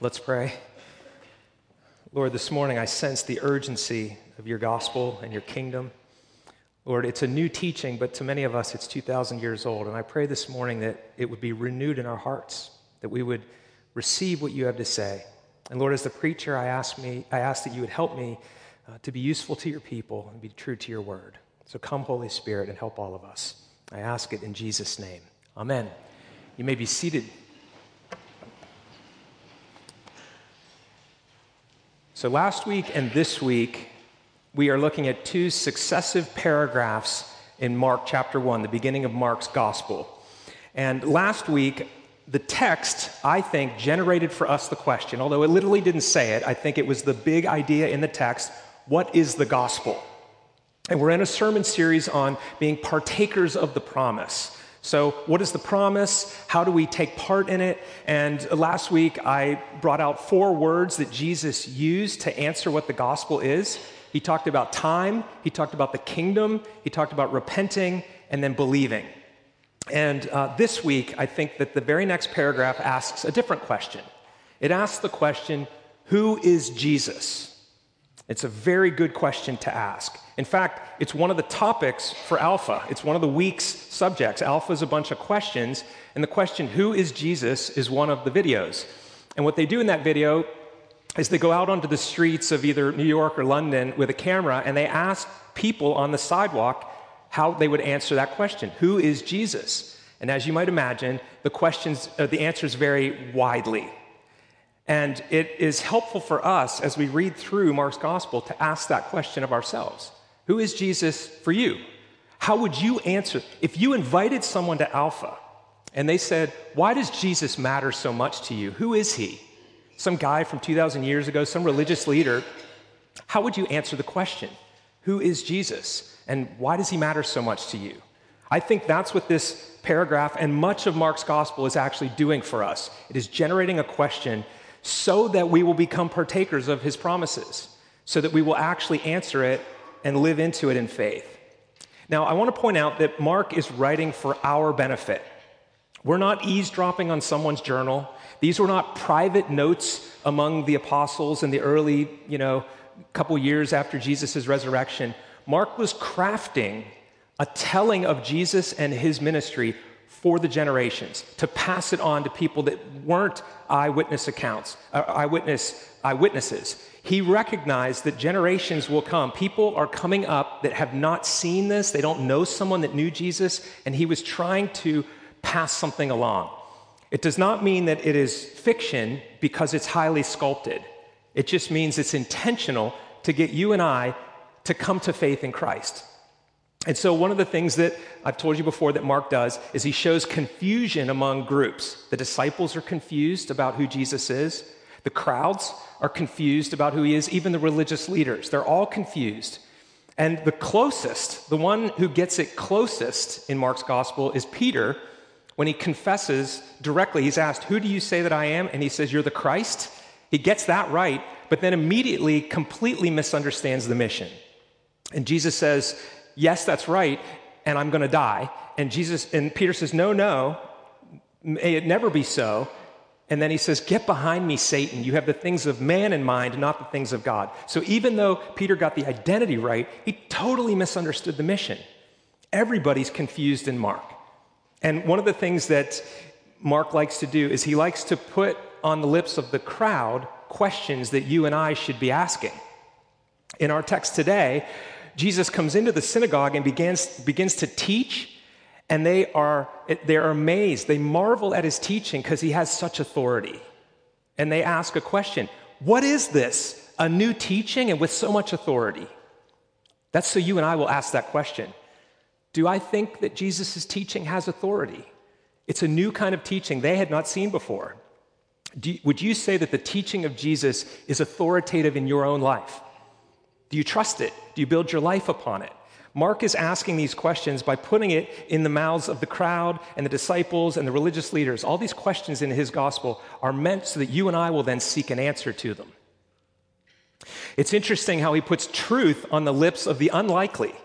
Let's pray. Lord, this morning I sense the urgency of your gospel and your kingdom. Lord, it's a new teaching, but to many of us it's 2,000 years old. And I pray this morning that it would be renewed in our hearts, that we would receive what you have to say. And Lord, as the preacher, I ask, me, I ask that you would help me uh, to be useful to your people and be true to your word. So come, Holy Spirit, and help all of us. I ask it in Jesus' name. Amen. You may be seated. So, last week and this week, we are looking at two successive paragraphs in Mark chapter 1, the beginning of Mark's gospel. And last week, the text, I think, generated for us the question, although it literally didn't say it, I think it was the big idea in the text what is the gospel? And we're in a sermon series on being partakers of the promise. So, what is the promise? How do we take part in it? And last week, I brought out four words that Jesus used to answer what the gospel is. He talked about time, he talked about the kingdom, he talked about repenting, and then believing. And uh, this week, I think that the very next paragraph asks a different question. It asks the question Who is Jesus? It's a very good question to ask. In fact, it's one of the topics for Alpha. It's one of the week's subjects. Alpha is a bunch of questions, and the question, Who is Jesus, is one of the videos. And what they do in that video is they go out onto the streets of either New York or London with a camera and they ask people on the sidewalk how they would answer that question Who is Jesus? And as you might imagine, the questions, uh, the answers vary widely. And it is helpful for us as we read through Mark's gospel to ask that question of ourselves Who is Jesus for you? How would you answer? If you invited someone to Alpha and they said, Why does Jesus matter so much to you? Who is he? Some guy from 2,000 years ago, some religious leader. How would you answer the question? Who is Jesus? And why does he matter so much to you? I think that's what this paragraph and much of Mark's gospel is actually doing for us. It is generating a question so that we will become partakers of his promises, so that we will actually answer it and live into it in faith. Now, I want to point out that Mark is writing for our benefit. We're not eavesdropping on someone's journal. These were not private notes among the apostles in the early, you know, couple years after Jesus' resurrection. Mark was crafting a telling of Jesus and his ministry for the generations, to pass it on to people that weren't eyewitness accounts, uh, eyewitness, eyewitnesses. He recognized that generations will come. People are coming up that have not seen this, they don't know someone that knew Jesus, and he was trying to pass something along. It does not mean that it is fiction because it's highly sculpted. It just means it's intentional to get you and I to come to faith in Christ. And so, one of the things that I've told you before that Mark does is he shows confusion among groups. The disciples are confused about who Jesus is, the crowds are confused about who he is, even the religious leaders. They're all confused. And the closest, the one who gets it closest in Mark's gospel is Peter when he confesses directly. He's asked, Who do you say that I am? And he says, You're the Christ. He gets that right, but then immediately completely misunderstands the mission. And Jesus says, Yes, that's right, and I'm going to die. And Jesus and Peter says, No, no, may it never be so. And then he says, Get behind me, Satan. You have the things of man in mind, not the things of God. So even though Peter got the identity right, he totally misunderstood the mission. Everybody's confused in Mark. And one of the things that Mark likes to do is he likes to put on the lips of the crowd questions that you and I should be asking. In our text today, Jesus comes into the synagogue and begins, begins to teach, and they are, they're amazed. They marvel at his teaching because he has such authority. And they ask a question What is this? A new teaching and with so much authority? That's so you and I will ask that question. Do I think that Jesus' teaching has authority? It's a new kind of teaching they had not seen before. Would you say that the teaching of Jesus is authoritative in your own life? Do you trust it? Do you build your life upon it? Mark is asking these questions by putting it in the mouths of the crowd and the disciples and the religious leaders. All these questions in his gospel are meant so that you and I will then seek an answer to them. It's interesting how he puts truth on the lips of the unlikely.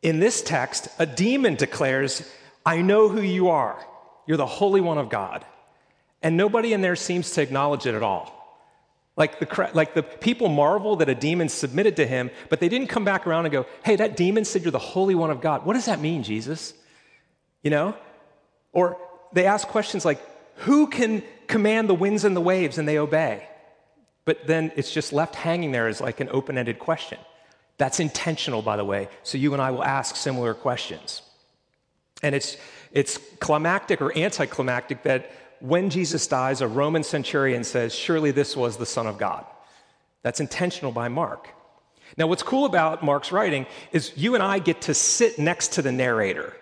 In this text, a demon declares, I know who you are. You're the Holy One of God. And nobody in there seems to acknowledge it at all. Like the, like the people marvel that a demon submitted to him, but they didn't come back around and go, hey, that demon said you're the Holy One of God. What does that mean, Jesus? You know? Or they ask questions like, who can command the winds and the waves and they obey? But then it's just left hanging there as like an open ended question. That's intentional, by the way, so you and I will ask similar questions. And it's, it's climactic or anticlimactic that when Jesus dies, a Roman centurion says, Surely this was the Son of God. That's intentional by Mark. Now, what's cool about Mark's writing is you and I get to sit next to the narrator.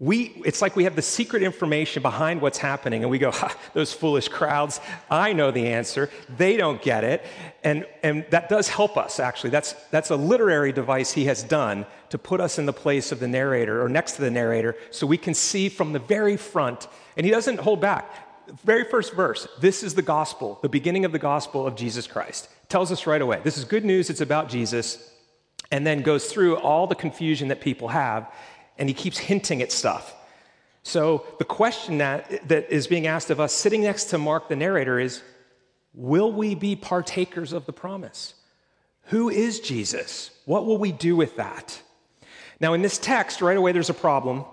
We, it's like we have the secret information behind what's happening, and we go, those foolish crowds, I know the answer. They don't get it. And, and that does help us, actually. That's, that's a literary device he has done to put us in the place of the narrator or next to the narrator so we can see from the very front. And he doesn't hold back very first verse, this is the gospel, the beginning of the gospel of Jesus Christ. Tells us right away. This is good news, it's about Jesus, and then goes through all the confusion that people have, and he keeps hinting at stuff. So the question that, that is being asked of us sitting next to Mark, the narrator, is Will we be partakers of the promise? Who is Jesus? What will we do with that? Now, in this text, right away, there's a problem.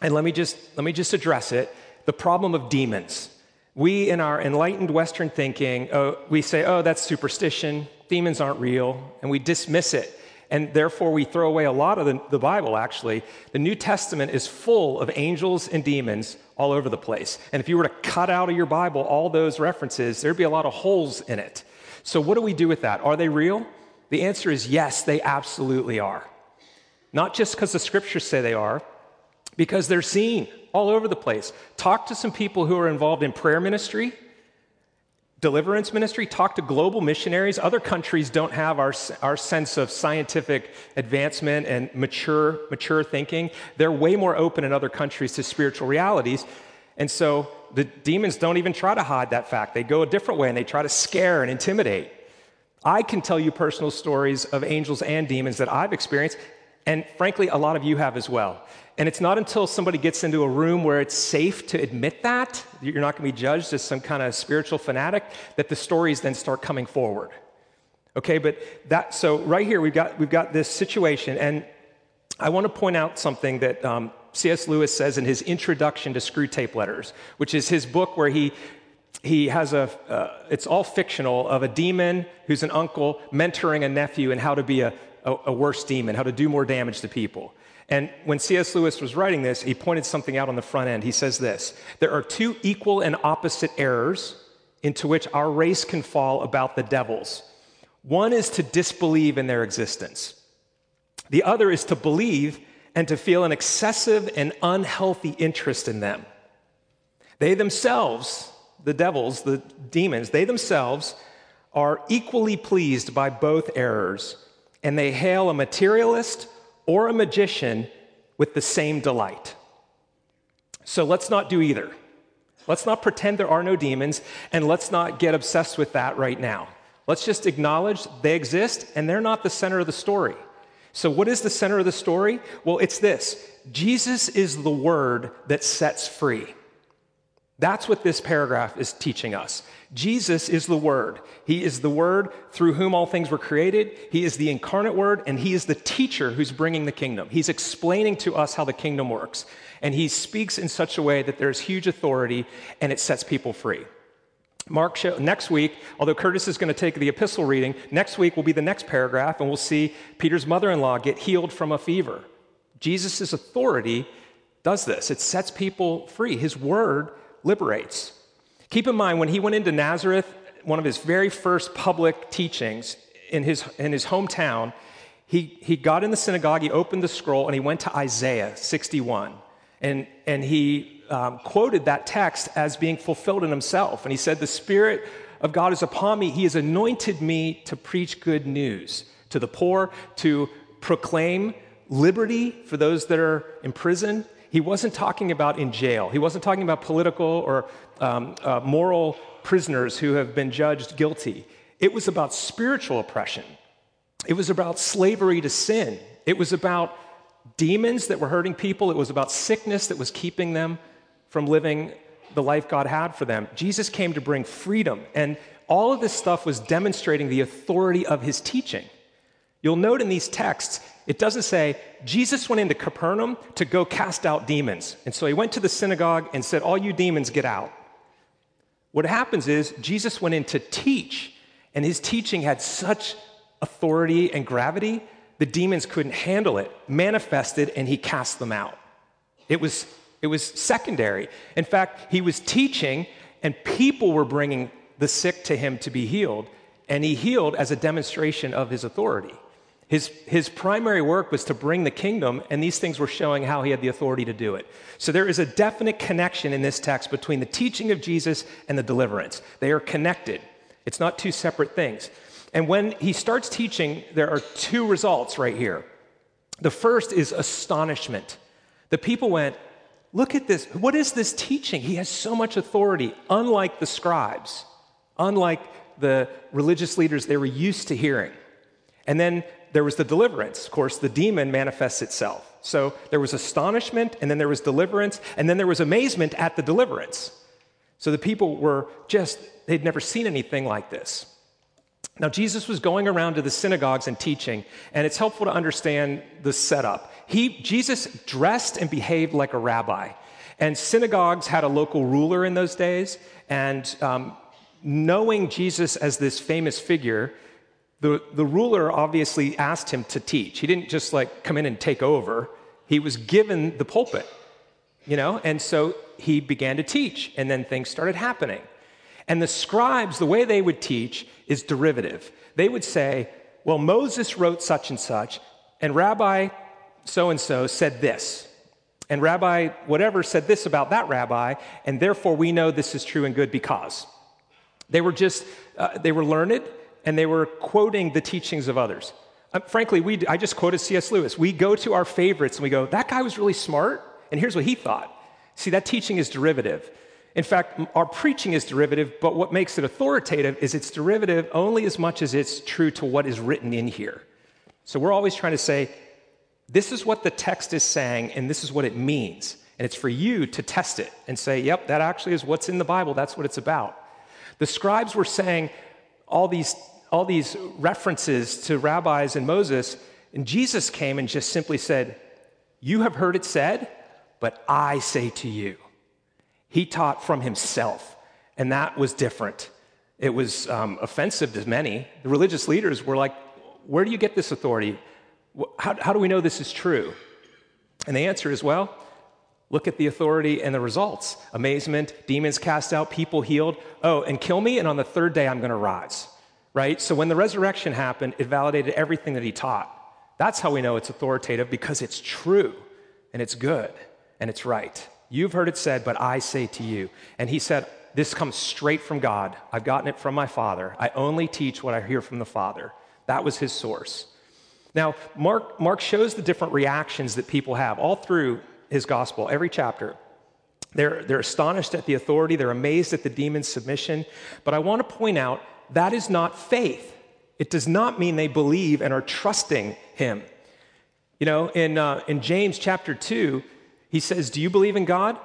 And let me just, let me just address it the problem of demons. We, in our enlightened Western thinking, oh, we say, oh, that's superstition, demons aren't real, and we dismiss it. And therefore, we throw away a lot of the, the Bible, actually. The New Testament is full of angels and demons all over the place. And if you were to cut out of your Bible all those references, there'd be a lot of holes in it. So, what do we do with that? Are they real? The answer is yes, they absolutely are. Not just because the scriptures say they are, because they're seen all over the place. Talk to some people who are involved in prayer ministry, deliverance ministry. Talk to global missionaries. Other countries don't have our, our sense of scientific advancement and mature, mature thinking. They're way more open in other countries to spiritual realities. And so the demons don't even try to hide that fact. They go a different way and they try to scare and intimidate. I can tell you personal stories of angels and demons that I've experienced, and frankly, a lot of you have as well. And it's not until somebody gets into a room where it's safe to admit that, you're not going to be judged as some kind of spiritual fanatic, that the stories then start coming forward. Okay, but that, so right here we've got, we've got this situation, and I want to point out something that um, C.S. Lewis says in his introduction to Screwtape Letters, which is his book where he he has a uh, it's all fictional of a demon who's an uncle mentoring a nephew and how to be a, a, a worse demon how to do more damage to people and when C.S. Lewis was writing this, he pointed something out on the front end. He says this There are two equal and opposite errors into which our race can fall about the devils. One is to disbelieve in their existence, the other is to believe and to feel an excessive and unhealthy interest in them. They themselves, the devils, the demons, they themselves are equally pleased by both errors, and they hail a materialist or a magician with the same delight. So let's not do either. Let's not pretend there are no demons, and let's not get obsessed with that right now. Let's just acknowledge they exist and they're not the center of the story. So, what is the center of the story? Well, it's this Jesus is the word that sets free. That's what this paragraph is teaching us. Jesus is the Word. He is the Word through whom all things were created. He is the incarnate Word, and He is the teacher who's bringing the kingdom. He's explaining to us how the kingdom works. And He speaks in such a way that there's huge authority and it sets people free. Mark, show, next week, although Curtis is going to take the epistle reading, next week will be the next paragraph, and we'll see Peter's mother in law get healed from a fever. Jesus' authority does this, it sets people free. His word liberates. Keep in mind, when he went into Nazareth, one of his very first public teachings in his, in his hometown, he, he got in the synagogue, he opened the scroll, and he went to Isaiah 61. And, and he um, quoted that text as being fulfilled in himself. And he said, The Spirit of God is upon me. He has anointed me to preach good news to the poor, to proclaim liberty for those that are in prison, he wasn't talking about in jail. He wasn't talking about political or um, uh, moral prisoners who have been judged guilty. It was about spiritual oppression. It was about slavery to sin. It was about demons that were hurting people. It was about sickness that was keeping them from living the life God had for them. Jesus came to bring freedom. And all of this stuff was demonstrating the authority of his teaching. You'll note in these texts, it doesn't say Jesus went into Capernaum to go cast out demons. And so he went to the synagogue and said, All you demons, get out. What happens is Jesus went in to teach, and his teaching had such authority and gravity, the demons couldn't handle it, manifested, and he cast them out. It was, it was secondary. In fact, he was teaching, and people were bringing the sick to him to be healed, and he healed as a demonstration of his authority. His, his primary work was to bring the kingdom, and these things were showing how he had the authority to do it. So there is a definite connection in this text between the teaching of Jesus and the deliverance. They are connected, it's not two separate things. And when he starts teaching, there are two results right here. The first is astonishment. The people went, Look at this. What is this teaching? He has so much authority, unlike the scribes, unlike the religious leaders they were used to hearing. And then there was the deliverance. Of course, the demon manifests itself. So there was astonishment, and then there was deliverance, and then there was amazement at the deliverance. So the people were just, they'd never seen anything like this. Now, Jesus was going around to the synagogues and teaching, and it's helpful to understand the setup. He, Jesus dressed and behaved like a rabbi, and synagogues had a local ruler in those days, and um, knowing Jesus as this famous figure, the, the ruler obviously asked him to teach. He didn't just like come in and take over, he was given the pulpit, you know, and so he began to teach, and then things started happening. And the scribes, the way they would teach is derivative. They would say, well, Moses wrote such and such, and Rabbi so and so said this. And Rabbi whatever said this about that rabbi, and therefore we know this is true and good because. They were just, uh, they were learned, and they were quoting the teachings of others. Uh, frankly, we, I just quoted C.S. Lewis. We go to our favorites and we go, that guy was really smart, and here's what he thought. See, that teaching is derivative. In fact, our preaching is derivative, but what makes it authoritative is it's derivative only as much as it's true to what is written in here. So we're always trying to say, this is what the text is saying, and this is what it means. And it's for you to test it and say, yep, that actually is what's in the Bible. That's what it's about. The scribes were saying all these, all these references to rabbis and Moses, and Jesus came and just simply said, You have heard it said, but I say to you. He taught from himself, and that was different. It was um, offensive to many. The religious leaders were like, Where do you get this authority? How, how do we know this is true? And the answer is, Well, look at the authority and the results amazement, demons cast out, people healed. Oh, and kill me, and on the third day I'm going to rise. Right? So when the resurrection happened, it validated everything that he taught. That's how we know it's authoritative because it's true and it's good and it's right. You've heard it said, but I say to you. And he said, This comes straight from God. I've gotten it from my Father. I only teach what I hear from the Father. That was his source. Now, Mark, Mark shows the different reactions that people have all through his gospel, every chapter. They're, they're astonished at the authority, they're amazed at the demon's submission. But I want to point out that is not faith. It does not mean they believe and are trusting him. You know, in, uh, in James chapter 2, he says, Do you believe in God?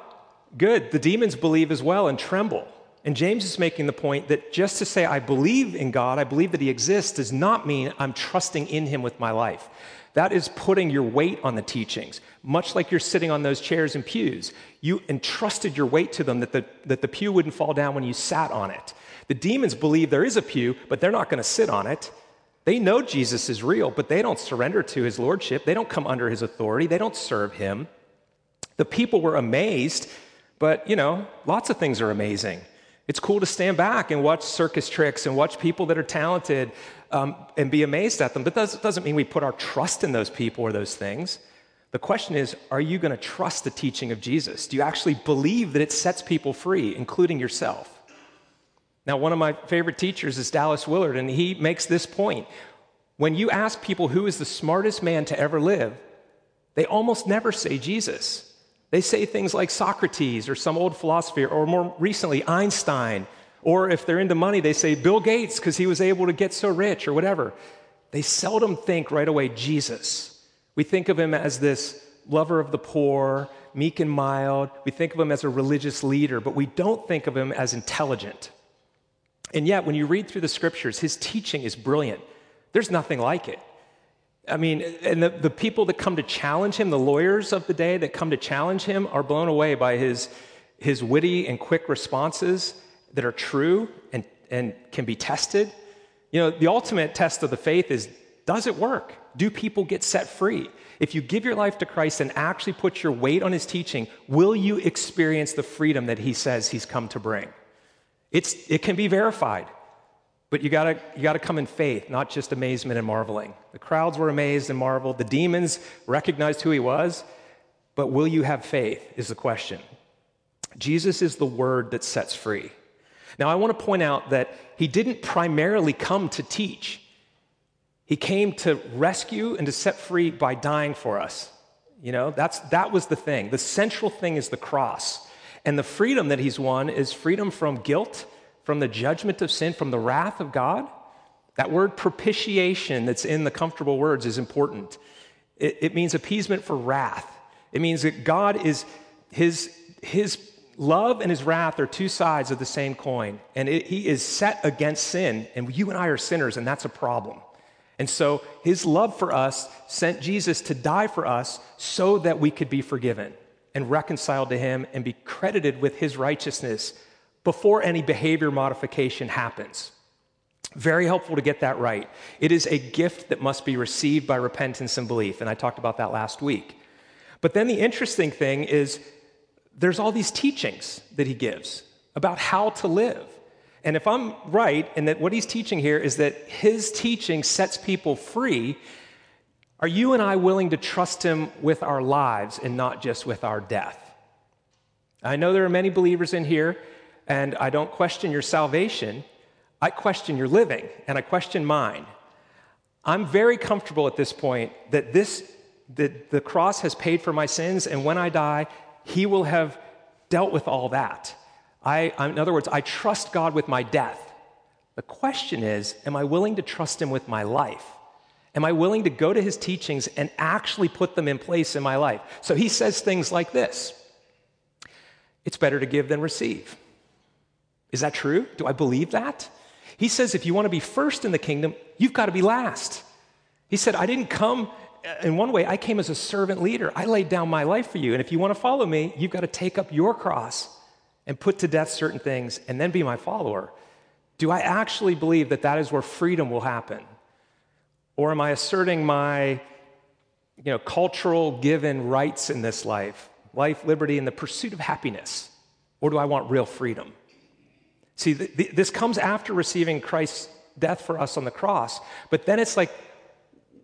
Good. The demons believe as well and tremble. And James is making the point that just to say I believe in God, I believe that He exists, does not mean I'm trusting in Him with my life. That is putting your weight on the teachings, much like you're sitting on those chairs and pews. You entrusted your weight to them that the, that the pew wouldn't fall down when you sat on it. The demons believe there is a pew, but they're not going to sit on it. They know Jesus is real, but they don't surrender to his lordship. They don't come under his authority. They don't serve him. The people were amazed, but you know, lots of things are amazing. It's cool to stand back and watch circus tricks and watch people that are talented um, and be amazed at them. But that doesn't mean we put our trust in those people or those things. The question is are you going to trust the teaching of Jesus? Do you actually believe that it sets people free, including yourself? Now, one of my favorite teachers is Dallas Willard, and he makes this point. When you ask people who is the smartest man to ever live, they almost never say Jesus. They say things like Socrates or some old philosopher, or more recently, Einstein. Or if they're into money, they say Bill Gates because he was able to get so rich or whatever. They seldom think right away Jesus. We think of him as this lover of the poor, meek and mild. We think of him as a religious leader, but we don't think of him as intelligent. And yet, when you read through the scriptures, his teaching is brilliant. There's nothing like it. I mean, and the, the people that come to challenge him, the lawyers of the day that come to challenge him, are blown away by his, his witty and quick responses that are true and, and can be tested. You know, the ultimate test of the faith is does it work? Do people get set free? If you give your life to Christ and actually put your weight on his teaching, will you experience the freedom that he says he's come to bring? It's, it can be verified, but you gotta, you gotta come in faith, not just amazement and marveling. The crowds were amazed and marveled. The demons recognized who he was, but will you have faith is the question. Jesus is the word that sets free. Now, I want to point out that he didn't primarily come to teach. He came to rescue and to set free by dying for us. You know, that's, that was the thing. The central thing is the cross. And the freedom that he's won is freedom from guilt, from the judgment of sin, from the wrath of God. That word propitiation that's in the comfortable words is important. It, it means appeasement for wrath. It means that God is, his, his love and his wrath are two sides of the same coin. And it, he is set against sin. And you and I are sinners, and that's a problem. And so his love for us sent Jesus to die for us so that we could be forgiven and reconciled to Him and be credited with His righteousness before any behavior modification happens. Very helpful to get that right. It is a gift that must be received by repentance and belief, and I talked about that last week. But then the interesting thing is there's all these teachings that he gives about how to live. And if I'm right and that what he's teaching here is that his teaching sets people free, are you and I willing to trust Him with our lives and not just with our death? I know there are many believers in here, and I don't question your salvation. I question your living, and I question mine. I'm very comfortable at this point that this that the cross has paid for my sins, and when I die, He will have dealt with all that. I, in other words, I trust God with my death. The question is, am I willing to trust Him with my life? Am I willing to go to his teachings and actually put them in place in my life? So he says things like this It's better to give than receive. Is that true? Do I believe that? He says if you want to be first in the kingdom, you've got to be last. He said, I didn't come uh, in one way, I came as a servant leader. I laid down my life for you. And if you want to follow me, you've got to take up your cross and put to death certain things and then be my follower. Do I actually believe that that is where freedom will happen? Or am I asserting my you know, cultural given rights in this life, life, liberty, and the pursuit of happiness? Or do I want real freedom? See, th- th- this comes after receiving Christ's death for us on the cross, but then it's like,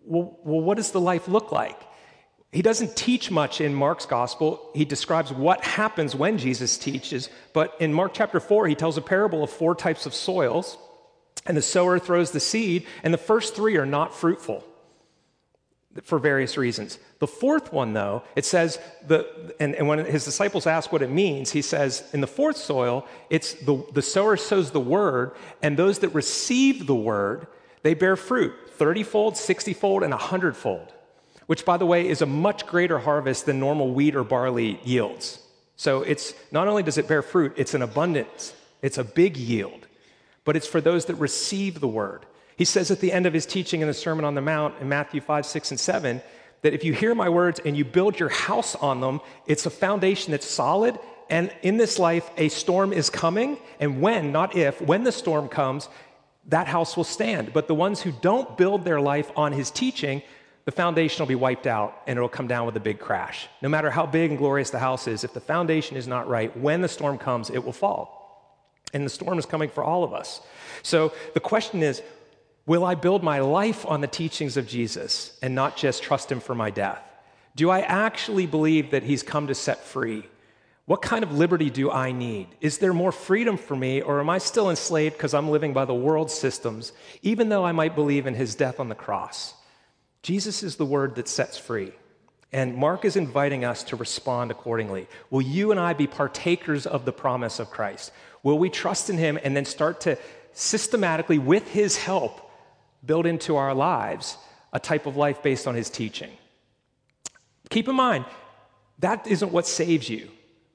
well, well, what does the life look like? He doesn't teach much in Mark's gospel. He describes what happens when Jesus teaches, but in Mark chapter 4, he tells a parable of four types of soils and the sower throws the seed, and the first three are not fruitful for various reasons. The fourth one, though, it says, the, and, and when his disciples ask what it means, he says, in the fourth soil, it's the, the sower sows the word, and those that receive the word, they bear fruit 30 fold, 60 fold, and 100 fold, which, by the way, is a much greater harvest than normal wheat or barley yields. So it's not only does it bear fruit, it's an abundance, it's a big yield but it's for those that receive the word. He says at the end of his teaching in the Sermon on the Mount in Matthew 5, 6, and 7 that if you hear my words and you build your house on them, it's a foundation that's solid. And in this life, a storm is coming. And when, not if, when the storm comes, that house will stand. But the ones who don't build their life on his teaching, the foundation will be wiped out and it'll come down with a big crash. No matter how big and glorious the house is, if the foundation is not right, when the storm comes, it will fall. And the storm is coming for all of us. So the question is will I build my life on the teachings of Jesus and not just trust him for my death? Do I actually believe that he's come to set free? What kind of liberty do I need? Is there more freedom for me, or am I still enslaved because I'm living by the world's systems, even though I might believe in his death on the cross? Jesus is the word that sets free. And Mark is inviting us to respond accordingly. Will you and I be partakers of the promise of Christ? Will we trust in Him and then start to systematically, with His help, build into our lives a type of life based on His teaching? Keep in mind, that isn't what saves you.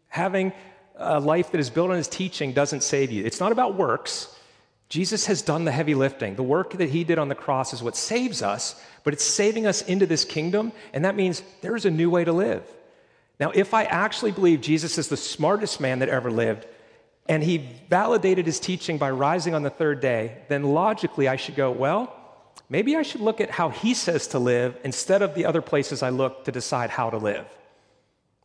Having a life that is built on his teaching doesn't save you. It's not about works. Jesus has done the heavy lifting. The work that he did on the cross is what saves us, but it's saving us into this kingdom, and that means there's a new way to live. Now, if I actually believe Jesus is the smartest man that ever lived, and he validated his teaching by rising on the third day, then logically I should go, well, maybe I should look at how he says to live instead of the other places I look to decide how to live.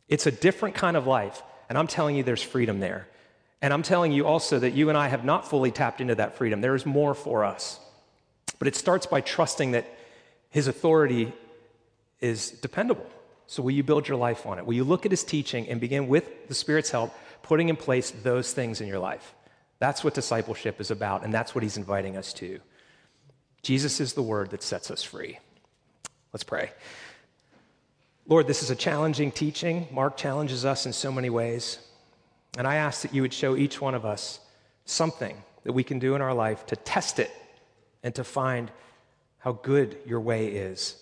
It's a different kind of life. And I'm telling you, there's freedom there. And I'm telling you also that you and I have not fully tapped into that freedom. There is more for us. But it starts by trusting that his authority is dependable. So, will you build your life on it? Will you look at his teaching and begin with the Spirit's help, putting in place those things in your life? That's what discipleship is about, and that's what he's inviting us to. Jesus is the word that sets us free. Let's pray. Lord, this is a challenging teaching. Mark challenges us in so many ways. And I ask that you would show each one of us something that we can do in our life to test it and to find how good your way is.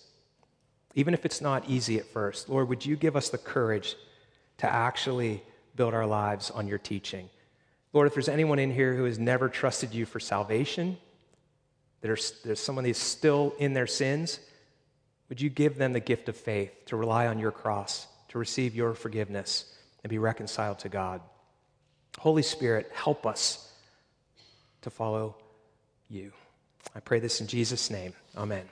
Even if it's not easy at first, Lord, would you give us the courage to actually build our lives on your teaching? Lord, if there's anyone in here who has never trusted you for salvation, there's, there's someone who's still in their sins, would you give them the gift of faith to rely on your cross, to receive your forgiveness, and be reconciled to God? Holy Spirit, help us to follow you. I pray this in Jesus' name. Amen.